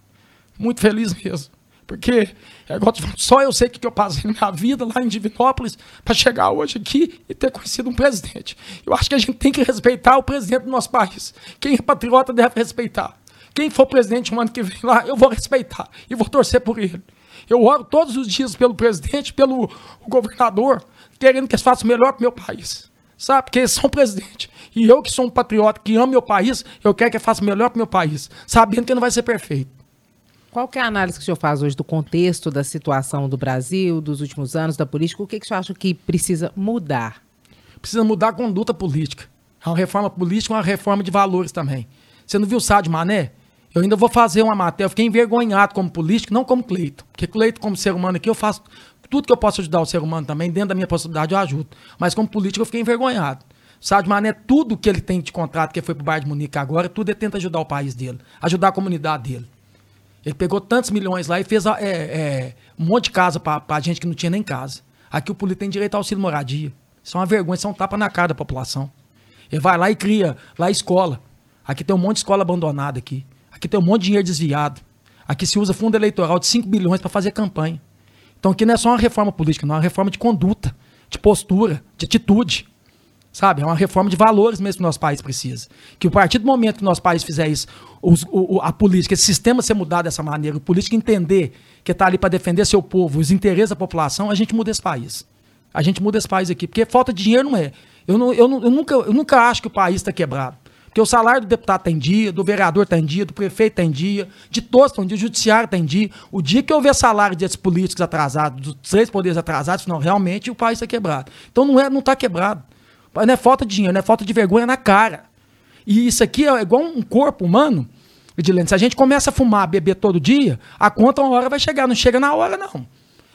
Muito feliz mesmo. Porque, é igual eu te falo, só eu sei o que que eu passei na minha vida lá em Divinópolis para chegar hoje aqui e ter conhecido um presidente. Eu acho que a gente tem que respeitar o presidente do nosso país. Quem é patriota deve respeitar. Quem for presidente um ano que vem lá, eu vou respeitar e vou torcer por ele. Eu oro todos os dias pelo presidente, pelo governador, querendo que eles façam melhor para o meu país. Sabe? Porque eles são presidente. E eu, que sou um patriota, que amo meu país, eu quero que eles façam o melhor para o meu país, sabendo que não vai ser perfeito. Qual que é a análise que o senhor faz hoje do contexto da situação do Brasil, dos últimos anos, da política? O que, que o senhor acha que precisa mudar? Precisa mudar a conduta política. É uma reforma política, uma reforma de valores também. Você não viu o Sá de Mané? Eu ainda vou fazer uma matéria. Eu fiquei envergonhado como político, não como Cleito. Porque Cleito, como ser humano aqui, eu faço tudo que eu posso ajudar o ser humano também, dentro da minha possibilidade, eu ajudo. Mas como político, eu fiquei envergonhado. Sabe, Mané, tudo que ele tem de contrato, que foi pro Bayern de Munique agora, tudo ele tenta ajudar o país dele, ajudar a comunidade dele. Ele pegou tantos milhões lá e fez é, é, um monte de casa pra, pra gente que não tinha nem casa. Aqui o político tem direito ao auxílio moradia. Isso é uma vergonha, isso é um tapa na cara da população. Ele vai lá e cria lá escola. Aqui tem um monte de escola abandonada aqui. Aqui tem um monte de dinheiro desviado. Aqui se usa fundo eleitoral de 5 bilhões para fazer campanha. Então aqui não é só uma reforma política, não, é uma reforma de conduta, de postura, de atitude. Sabe? É uma reforma de valores mesmo que o nosso país precisa. Que a partir do momento que o nosso país fizer isso, os, o, a política, esse sistema ser mudado dessa maneira, o político entender que está ali para defender seu povo, os interesses da população, a gente muda esse país. A gente muda esse país aqui. Porque falta de dinheiro não é. Eu, não, eu, não, eu, nunca, eu nunca acho que o país está quebrado. Porque o salário do deputado está em dia, do vereador está em dia, do prefeito está em dia, de todos está em dia, do judiciário está em dia. O dia que houver salário desses políticos atrasados, dos três poderes atrasados, não, realmente o país está quebrado. Então não é, não está quebrado. Não é falta de dinheiro, não é falta de vergonha na cara. E isso aqui é igual um corpo humano. Edilene, se a gente começa a fumar, beber todo dia, a conta uma hora vai chegar. Não chega na hora, não.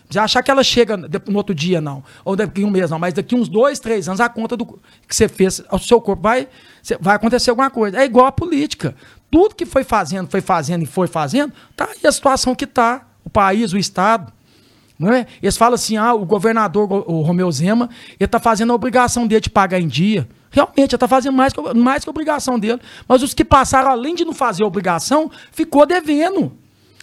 Já achar que ela chega no outro dia, não. Ou daqui um mês, não. Mas daqui uns dois, três anos, a conta do que você fez ao seu corpo vai, vai acontecer alguma coisa. É igual a política. Tudo que foi fazendo, foi fazendo e foi fazendo, tá aí a situação que tá. O país, o Estado. Não é? Eles falam assim: ah, o governador, o Romeu Zema, ele está fazendo a obrigação dele de pagar em dia. Realmente, ele está fazendo mais que, mais que a obrigação dele. Mas os que passaram, além de não fazer a obrigação, ficou devendo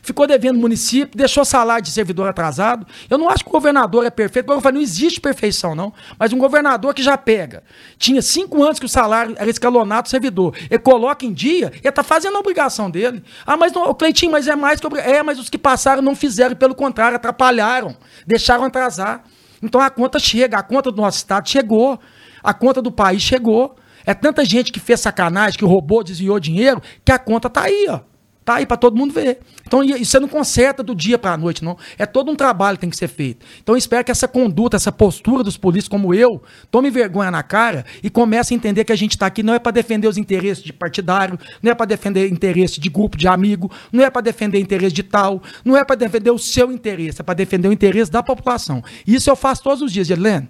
ficou devendo município, deixou salário de servidor atrasado. Eu não acho que o governador é perfeito, porque eu falei, não existe perfeição, não. Mas um governador que já pega, tinha cinco anos que o salário era escalonado do servidor, ele coloca em dia, ele está fazendo a obrigação dele. Ah, mas não, Cleitinho, mas é mais que obrigação. É, mas os que passaram não fizeram, pelo contrário, atrapalharam, deixaram atrasar. Então a conta chega, a conta do nosso estado chegou, a conta do país chegou. É tanta gente que fez sacanagem, que roubou, desviou dinheiro, que a conta está aí, ó. Tá aí para todo mundo ver. Então, isso você não conserta do dia para a noite, não. É todo um trabalho que tem que ser feito. Então, eu espero que essa conduta, essa postura dos políticos como eu, tome vergonha na cara e comece a entender que a gente está aqui não é para defender os interesses de partidário, não é para defender interesse de grupo de amigo, não é para defender interesse de tal, não é para defender o seu interesse, é para defender o interesse da população. Isso eu faço todos os dias, Helena.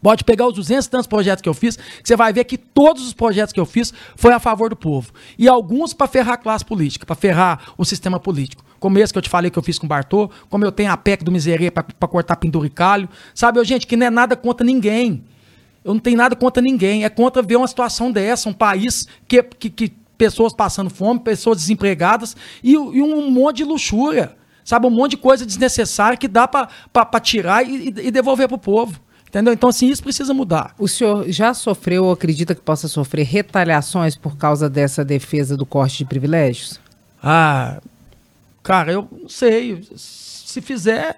Pode pegar os 200 e tantos projetos que eu fiz, que você vai ver que todos os projetos que eu fiz foi a favor do povo. E alguns para ferrar a classe política, para ferrar o sistema político. Como esse que eu te falei que eu fiz com o Bartô, como eu tenho a PEC do Miserê para cortar penduricalho. Sabe, eu, gente, que não é nada contra ninguém. Eu não tenho nada contra ninguém. É contra ver uma situação dessa, um país que, que, que pessoas passando fome, pessoas desempregadas e, e um monte de luxúria. Sabe, um monte de coisa desnecessária que dá para tirar e, e devolver para o povo. Entendeu? Então, assim, isso precisa mudar. O senhor já sofreu ou acredita que possa sofrer retaliações por causa dessa defesa do corte de privilégios? Ah, cara, eu não sei. Se fizer,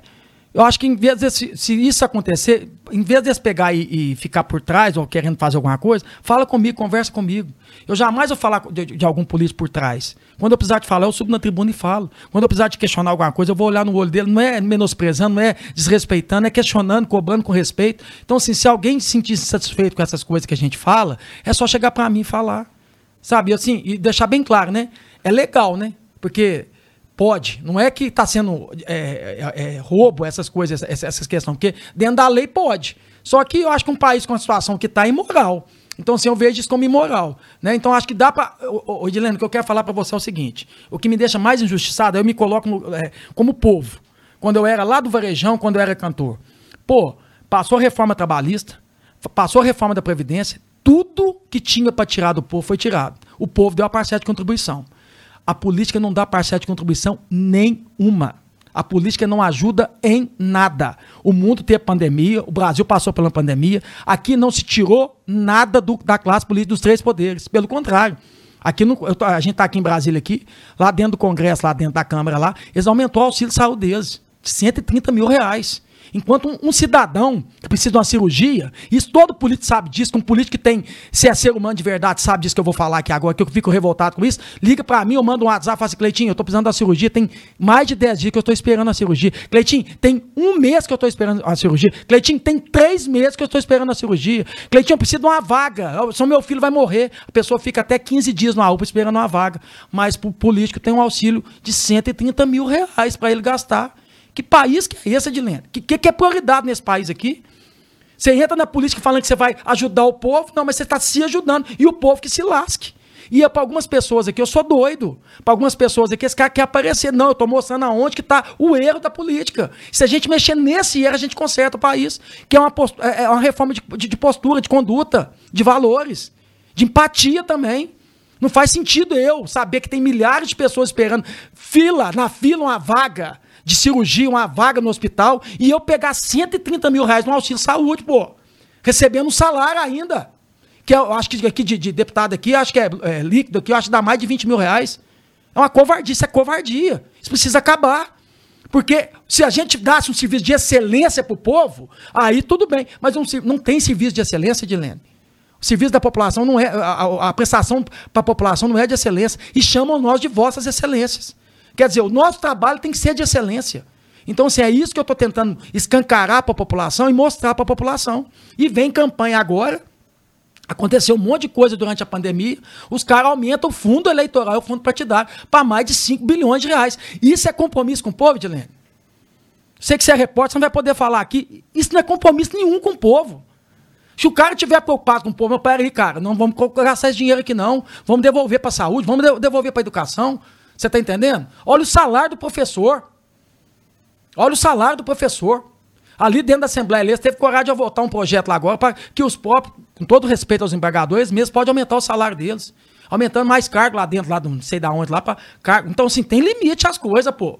eu acho que em vez de, se, se isso acontecer, em vez de pegar e, e, ficar por trás ou querendo fazer alguma coisa, fala comigo, conversa comigo. Eu jamais vou falar de, de, algum político por trás. Quando eu precisar de falar, eu subo na tribuna e falo. Quando eu precisar de questionar alguma coisa, eu vou olhar no olho dele. Não é menosprezando, não é desrespeitando, é questionando, cobrando com respeito. Então, assim, se alguém se sentir satisfeito com essas coisas que a gente fala, é só chegar para mim e falar. Sabe? Assim, e deixar bem claro, né? É legal, né? Porque Pode. Não é que está sendo é, é, é, roubo, essas coisas, essas, essas questões, porque dentro da lei pode. Só que eu acho que um país com a situação que está imoral. Então, assim, eu vejo isso como imoral. Né? Então, acho que dá para. Ô, Edilene, o que eu quero falar para você é o seguinte: o que me deixa mais injustiçado, eu me coloco no, é, como povo. Quando eu era lá do Varejão, quando eu era cantor. Pô, passou a reforma trabalhista, passou a reforma da Previdência, tudo que tinha para tirar do povo foi tirado. O povo deu a parcela de contribuição. A política não dá parcela de contribuição nenhuma. A política não ajuda em nada. O mundo teve pandemia, o Brasil passou pela pandemia. Aqui não se tirou nada do, da classe política dos três poderes. Pelo contrário. Aqui no, tô, a gente está aqui em Brasília, aqui, lá dentro do Congresso, lá dentro da Câmara, lá, eles aumentou o auxílio de saúde deles, de 130 mil reais. Enquanto um, um, cidadão que precisa de uma cirurgia, isso todo político sabe disso, que um político que tem, se é ser humano de verdade, sabe disso que eu vou falar aqui agora, que eu fico revoltado com isso, liga para mim, eu mando um WhatsApp, fala assim, Cleitinho, eu tô precisando da cirurgia, tem mais de 10 dias que eu tô esperando a cirurgia. Cleitinho, tem um mês que eu tô esperando a cirurgia. Cleitinho, tem três meses que eu tô esperando a cirurgia. Cleitinho, eu preciso de uma vaga, só meu filho vai morrer. A pessoa fica até 15 dias na UPA esperando uma vaga. Mas pro político tem um auxílio de 130 mil reais para ele gastar. Que país que é esse, Edilene? Que, que, que é prioridade nesse país aqui? Você entra na política falando que você vai ajudar o povo, não, mas você está se ajudando. E o povo que se lasque. E é para algumas pessoas aqui, eu sou doido. Para algumas pessoas aqui, esse cara quer aparecer. Não, eu estou mostrando aonde que está o erro da política. Se a gente mexer nesse erro, a gente conserta o país. Que é uma, é, é uma reforma de, de, de postura, de conduta, de valores, de empatia também. Não faz sentido eu saber que tem milhares de pessoas esperando fila, na fila, uma vaga de cirurgia, uma vaga no hospital, e eu pegar 130 mil reais no auxílio saúde, pô. Recebendo um salário ainda. Que eu acho que aqui de, de deputado aqui, acho que é, é, líquido aqui, eu acho que dá mais de 20 mil reais. É uma covardia, isso é covardia. Isso precisa acabar. Porque se a gente desse um serviço de excelência para o povo, aí tudo bem. Mas não, não tem serviço de excelência, Dilene. O serviço da população não é. A, a prestação para a população não é de excelência. E chamam nós de vossas excelências. Quer dizer, o nosso trabalho tem que ser de excelência. Então, assim, é isso que eu estou tentando escancarar para a população e mostrar para a população. E vem campanha agora. Aconteceu um monte de coisa durante a pandemia. Os caras aumentam o fundo eleitoral, o fundo partidário, para mais de 5 bilhões de reais. Isso é compromisso com o povo, Dilene? Sei que você é repórter, você não vai poder falar aqui. Isso não é compromisso nenhum com o povo. Se o cara tiver preocupado com o povo, peraí, cara, não vamos gastar esse dinheiro aqui, não. Vamos devolver para a saúde, vamos devolver para a educação. Você está entendendo? Olha o salário do professor. Olha o salário do professor. Ali dentro da Assembleia Legislativa, teve coragem de votar um projeto lá agora para que os próprios, com todo respeito aos embargadores, mesmo pode aumentar o salário deles. Aumentando mais cargo lá dentro, lá do não sei da onde, lá para cargo. Então, assim, tem limite as coisas, pô.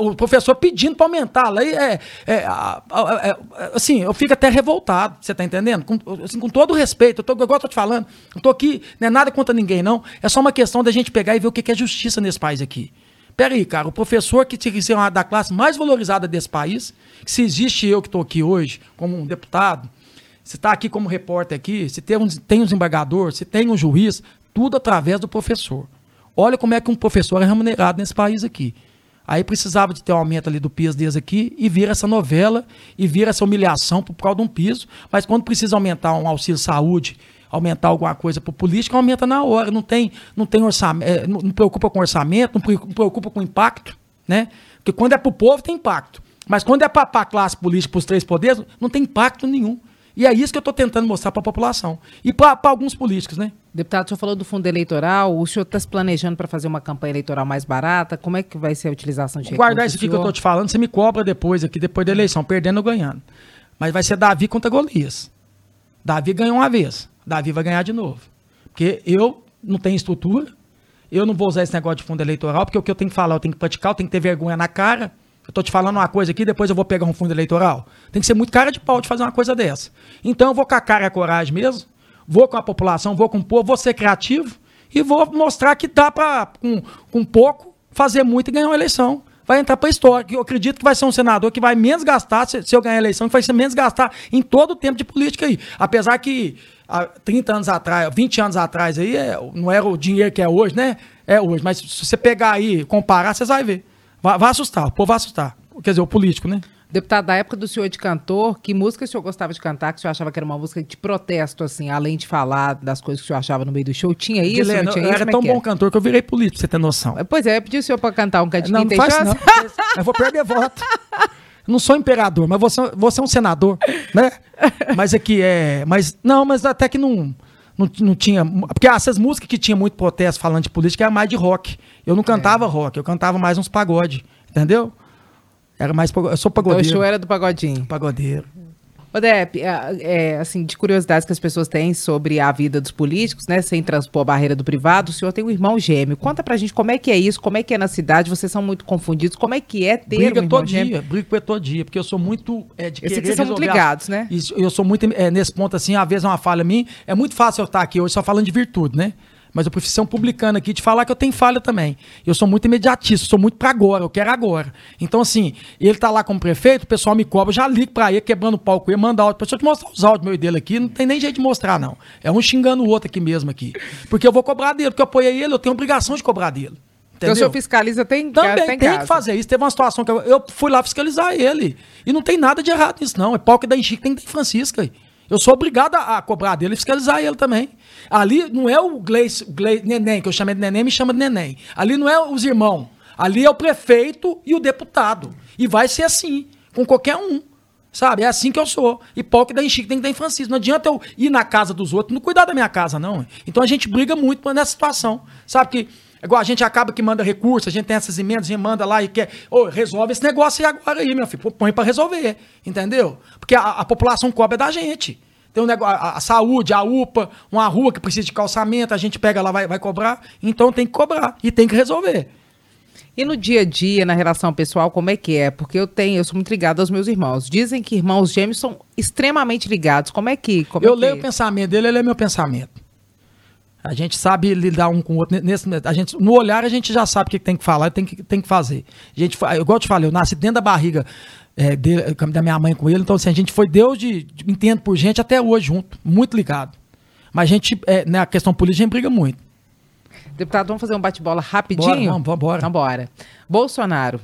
O professor pedindo para aumentar a lei é, é, é, é, assim, eu fico até revoltado, você está entendendo? Com, assim, com todo respeito, eu tô, igual eu tô te falando, não estou aqui, não é nada contra ninguém, não. É só uma questão da gente pegar e ver o que é justiça nesse país aqui. Pera aí, cara, o professor que tinha que ser uma da classe mais valorizada desse país, se existe eu que estou aqui hoje, como um deputado, se está aqui como repórter aqui, se tem um, tem um desembargador, se tem um juiz, tudo através do professor. Olha como é que um professor é remunerado nesse país aqui. Aí precisava de ter um aumento ali do piso deles aqui e vira essa novela e vira essa humilhação por causa de um piso. Mas quando precisa aumentar um auxílio saúde, aumentar alguma coisa para o político, aumenta na hora. Não tem, não tem orçamento, é, não, não preocupa com orçamento, não preocupa com impacto, né? Porque quando é para o povo tem impacto. Mas quando é para a classe política, para os três poderes, não tem impacto nenhum. E é isso que eu estou tentando mostrar para a população. E para alguns políticos, né? Deputado, o senhor falou do fundo eleitoral, o senhor está se planejando para fazer uma campanha eleitoral mais barata? Como é que vai ser a utilização de? Guardar isso aqui que eu estou te falando, você me cobra depois, aqui depois da eleição, perdendo ou ganhando. Mas vai ser Davi contra Golias. Davi ganhou uma vez, Davi vai ganhar de novo. Porque eu não tenho estrutura, eu não vou usar esse negócio de fundo eleitoral, porque o que eu tenho que falar, eu tenho que praticar, eu tenho que ter vergonha na cara. Eu estou te falando uma coisa aqui, depois eu vou pegar um fundo eleitoral. Tem que ser muito cara de pau de fazer uma coisa dessa. Então eu vou com a cara e a coragem mesmo, vou com a população, vou com o povo, vou ser criativo e vou mostrar que dá para, com, com pouco, fazer muito e ganhar uma eleição. Vai entrar para a história. Eu acredito que vai ser um senador que vai menos gastar, se, se eu ganhar a eleição, que vai ser menos gastar em todo o tempo de política aí. Apesar que há 30 anos atrás, 20 anos atrás aí, é, não era o dinheiro que é hoje, né? É hoje. Mas se você pegar aí comparar, você vai ver. Vai, vai assustar, o povo vai assustar. Quer dizer, o político, né? Deputado, da época do senhor de cantor, que música o senhor gostava de cantar, que o senhor achava que era uma música de protesto, assim, além de falar das coisas que o senhor achava no meio do show? Tinha isso? Guilherme, não tinha eu isso? era tão bom cantor que eu virei político, pra você ter noção. Pois é, eu pedi o senhor para cantar um cadinho. Não, não faz não. Eu vou perder voto. não sou imperador, mas você, você é um senador, né? Mas aqui é... Mas, não, mas até que não... Não, não tinha. Porque essas músicas que tinha muito protesto falando de política era mais de rock. Eu não cantava é. rock, eu cantava mais uns pagode. Entendeu? Era mais. Eu sou pagodeiro. Então o show era do pagodinho. Pagodeiro. Odep, é, é, assim, de curiosidades que as pessoas têm sobre a vida dos políticos, né, sem transpor a barreira do privado, o senhor tem um irmão gêmeo. Conta pra gente como é que é isso, como é que é na cidade, vocês são muito confundidos, como é que é ter Briga um todo dia, gêmeo? briga com ele todo dia, porque eu sou muito é, de eu querer que são muito ligados, né? Isso, eu sou muito, é, nesse ponto assim, às vezes é uma falha minha, é muito fácil eu estar aqui hoje só falando de virtude, né? Mas ser um publicano aqui de falar que eu tenho falha também. Eu sou muito imediatista, sou muito para agora, eu quero agora. Então, assim, ele tá lá como prefeito, o pessoal me cobra, já ligo para ele, quebrando o palco, ele manda áudio. Deixa eu te mostrar os áudios meu dele aqui, não tem nem jeito de mostrar, não. É um xingando o outro aqui mesmo aqui. Porque eu vou cobrar dele, porque eu apoiei ele, eu tenho obrigação de cobrar dele. Então o senhor fiscaliza tem Também tem, tem que fazer isso. Teve uma situação que eu, eu fui lá fiscalizar ele. E não tem nada de errado nisso, não. É que da Henrique tem que ter Francisca. Eu sou obrigado a, cobrar dele e fiscalizar ele também. Ali não é o Gleice, Gleice, Neném, que eu chamei de Neném, me chama de Neném. Ali não é os irmãos. Ali é o prefeito e o deputado. E vai ser assim, com qualquer um. Sabe? É assim que eu sou. E pau que da Henrique tem que dar em Francisco. Não adianta eu ir na casa dos outros, não cuidar da minha casa, não. Então a gente briga muito nessa situação. Sabe que Igual a gente acaba que manda recurso, a gente tem essas emendas, a gente manda lá e quer, ô, resolve esse negócio aí agora aí, meu filho. Põe para resolver, entendeu? Porque a, a, população cobra da gente. Tem um negócio, a, a, saúde, a UPA, uma rua que precisa de calçamento, a gente pega lá, vai, vai cobrar. Então tem que cobrar e tem que resolver. E no dia a dia, na relação pessoal, como é que é? Porque eu tenho, eu sou muito ligado aos meus irmãos. Dizem que irmãos gêmeos são extremamente ligados. Como é que? Como eu é leio que... o pensamento dele, ele é meu pensamento. A gente sabe lidar um com o outro. Nesse, a gente, no olhar, a gente já sabe o que tem que falar e tem que, tem que fazer. A gente, igual eu te falei, eu nasci dentro da barriga é, dele, da minha mãe com ele, então assim, a gente foi Deus de, de entendo por gente até hoje junto, muito ligado. Mas a gente, é, na questão política, a gente briga muito. Deputado, vamos fazer um bate-bola rapidinho? Bora, vamos, vamos embora. Então bora. Bolsonaro.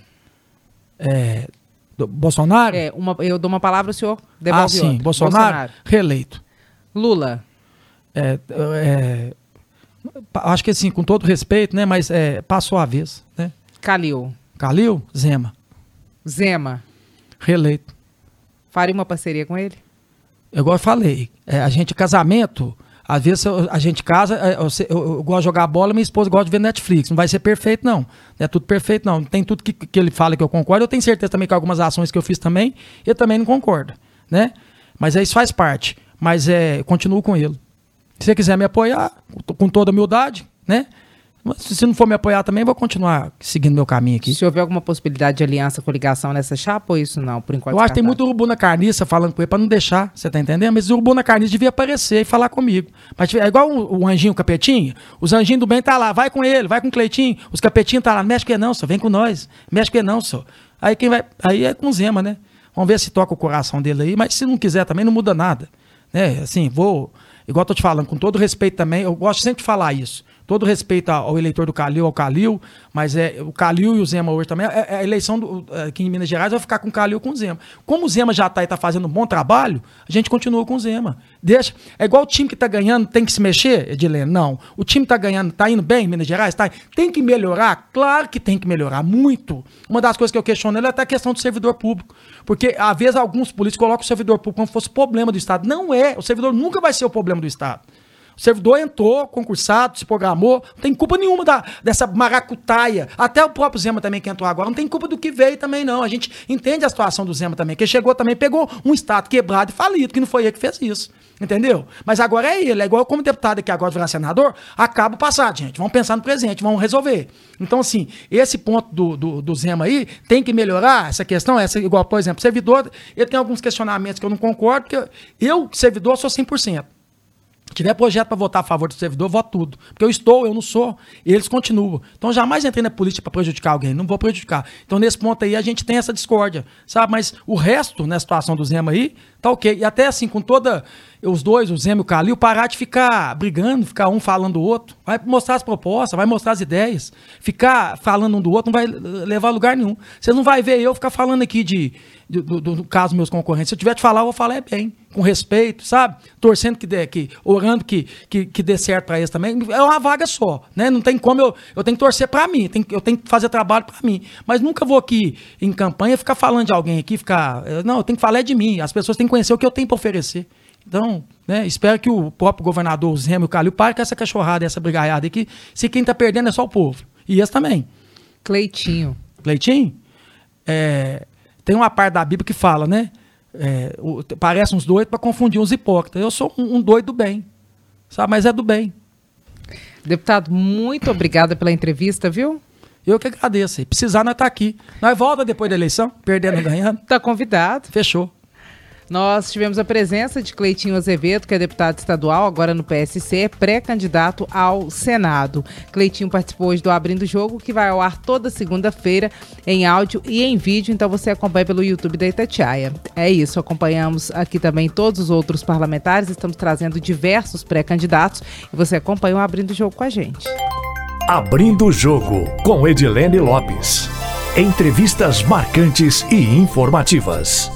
É, Bolsonaro? É, uma, eu dou uma palavra, o senhor devolve Ah, sim. Bolsonaro, Bolsonaro, reeleito. Lula. É, é, acho que assim, com todo respeito, né? Mas é, passou a vez, né? Calil. Calil, Zema. Zema. Reeleito. Faria uma parceria com ele? Igual eu falei, é, a gente, casamento, às vezes a gente casa, é, eu, eu, eu, gosto de jogar bola, minha esposa gosta de ver Netflix. Não vai ser perfeito, não. Não é tudo perfeito, não. Tem tudo que, que ele fala que eu concordo. Eu tenho certeza também que algumas ações que eu fiz também, eu também não concordo, né? Mas isso faz parte. Mas é, continuo com ele. Se você quiser me apoiar, com toda humildade, né? Mas se não for me apoiar também, vou continuar seguindo meu caminho aqui. Se houver alguma possibilidade de aliança com ligação nessa chapa ou isso não, por enquanto? Eu acho que tem muito urubu na carniça falando com ele para não deixar, você tá entendendo? Mas o urubu na carniça devia aparecer e falar comigo. Mas é igual o, o anjinho o capetinho, os anjinhos do bem tá lá, vai com ele, vai com o Cleitinho, os capetinhos tá lá, mexe com ele não, só vem com nós, mexe com ele não, só. Aí quem vai, aí é com o Zema, né? Vamos ver se toca o coração dele aí, mas se não quiser também não muda nada, né? Assim, vou igual eu tô te falando, com todo respeito também, eu gosto sempre de falar isso. Todo respeito ao eleitor do Calil, ao Calil, mas é o Calil e o Zema hoje também. É, é a eleição do, é, aqui em Minas Gerais vai ficar com o Calil com o Zema. Como o Zema já está e está fazendo um bom trabalho, a gente continua com o Zema. Deixa. É igual o time que está ganhando, tem que se mexer, Edilene? Não. O time está ganhando, está indo bem em Minas Gerais? Tá, tem que melhorar? Claro que tem que melhorar, muito. Uma das coisas que eu questiono é até a questão do servidor público. Porque, às vezes, alguns políticos colocam o servidor público como se fosse problema do Estado. Não é. O servidor nunca vai ser o problema do Estado. O servidor entrou, concursado, se programou, não tem culpa nenhuma da, dessa maracutaia. Até o próprio Zema também que entrou agora, não tem culpa do que veio também, não. A gente entende a situação do Zema também, que chegou também, pegou um Estado quebrado e falido, que não foi ele que fez isso. Entendeu? Mas agora é ele, é igual como deputado que agora virar senador, acaba o passado, gente. Vamos pensar no presente, vamos resolver. Então, assim, esse ponto do, do, do Zema aí tem que melhorar essa questão, essa, igual, por exemplo, servidor, ele tem alguns questionamentos que eu não concordo, porque eu, servidor, sou 100% tiver projeto para votar a favor do servidor, voto tudo. Porque eu estou, eu não sou, e eles continuam. Então jamais entrei na política para prejudicar alguém, não vou prejudicar. Então nesse ponto aí a gente tem essa discórdia, sabe? Mas o resto, na situação do Zema aí, tá ok. E até assim, com toda os dois, o Zema e o Calil, parar de ficar brigando, ficar um falando do outro. Vai mostrar as propostas, vai mostrar as ideias. Ficar falando um do outro não vai levar a lugar nenhum. Você não vai ver eu ficar falando aqui de, de do, do, caso dos meus concorrentes. Se eu tiver de falar, eu vou falar é bem, com respeito, sabe? Torcendo que dê, que, orando que, que, que dê certo para eles também. É uma vaga só, né? Não tem como eu. Eu tenho que torcer para mim, eu tenho que fazer trabalho para mim. Mas nunca vou aqui em campanha ficar falando de alguém aqui, ficar. Não, eu tenho que falar é de mim. As pessoas têm conhecer o que eu tenho para oferecer. Então, né, espero que o próprio governador, Zema e o Calil, pare com essa cachorrada, essa brigaiada aí, que se quem tá perdendo é só o povo. E esse também. Cleitinho. Cleitinho? É, tem uma parte da Bíblia que fala, né? É, o, parece uns doidos para confundir uns hipócritas. Eu sou um, um doido do bem, sabe? Mas é do bem. Deputado, muito obrigada pela entrevista, viu? Eu que agradeço. precisar, nós tá aqui. Nós volta depois da eleição, perdendo ou ganhando. Tá convidado. Fechou. Nós tivemos a presença de Cleitinho Azevedo, que é deputado estadual, agora no PSC, pré-candidato ao Senado. Cleitinho participou hoje do Abrindo Jogo, que vai ao ar toda segunda-feira em áudio e em vídeo, então você acompanha pelo YouTube da Itatiaia. É isso, acompanhamos aqui também todos os outros parlamentares, estamos trazendo diversos pré-candidatos e você acompanha o Abrindo Jogo com a gente. Abrindo o Jogo, com Edilene Lopes. Entrevistas marcantes e informativas.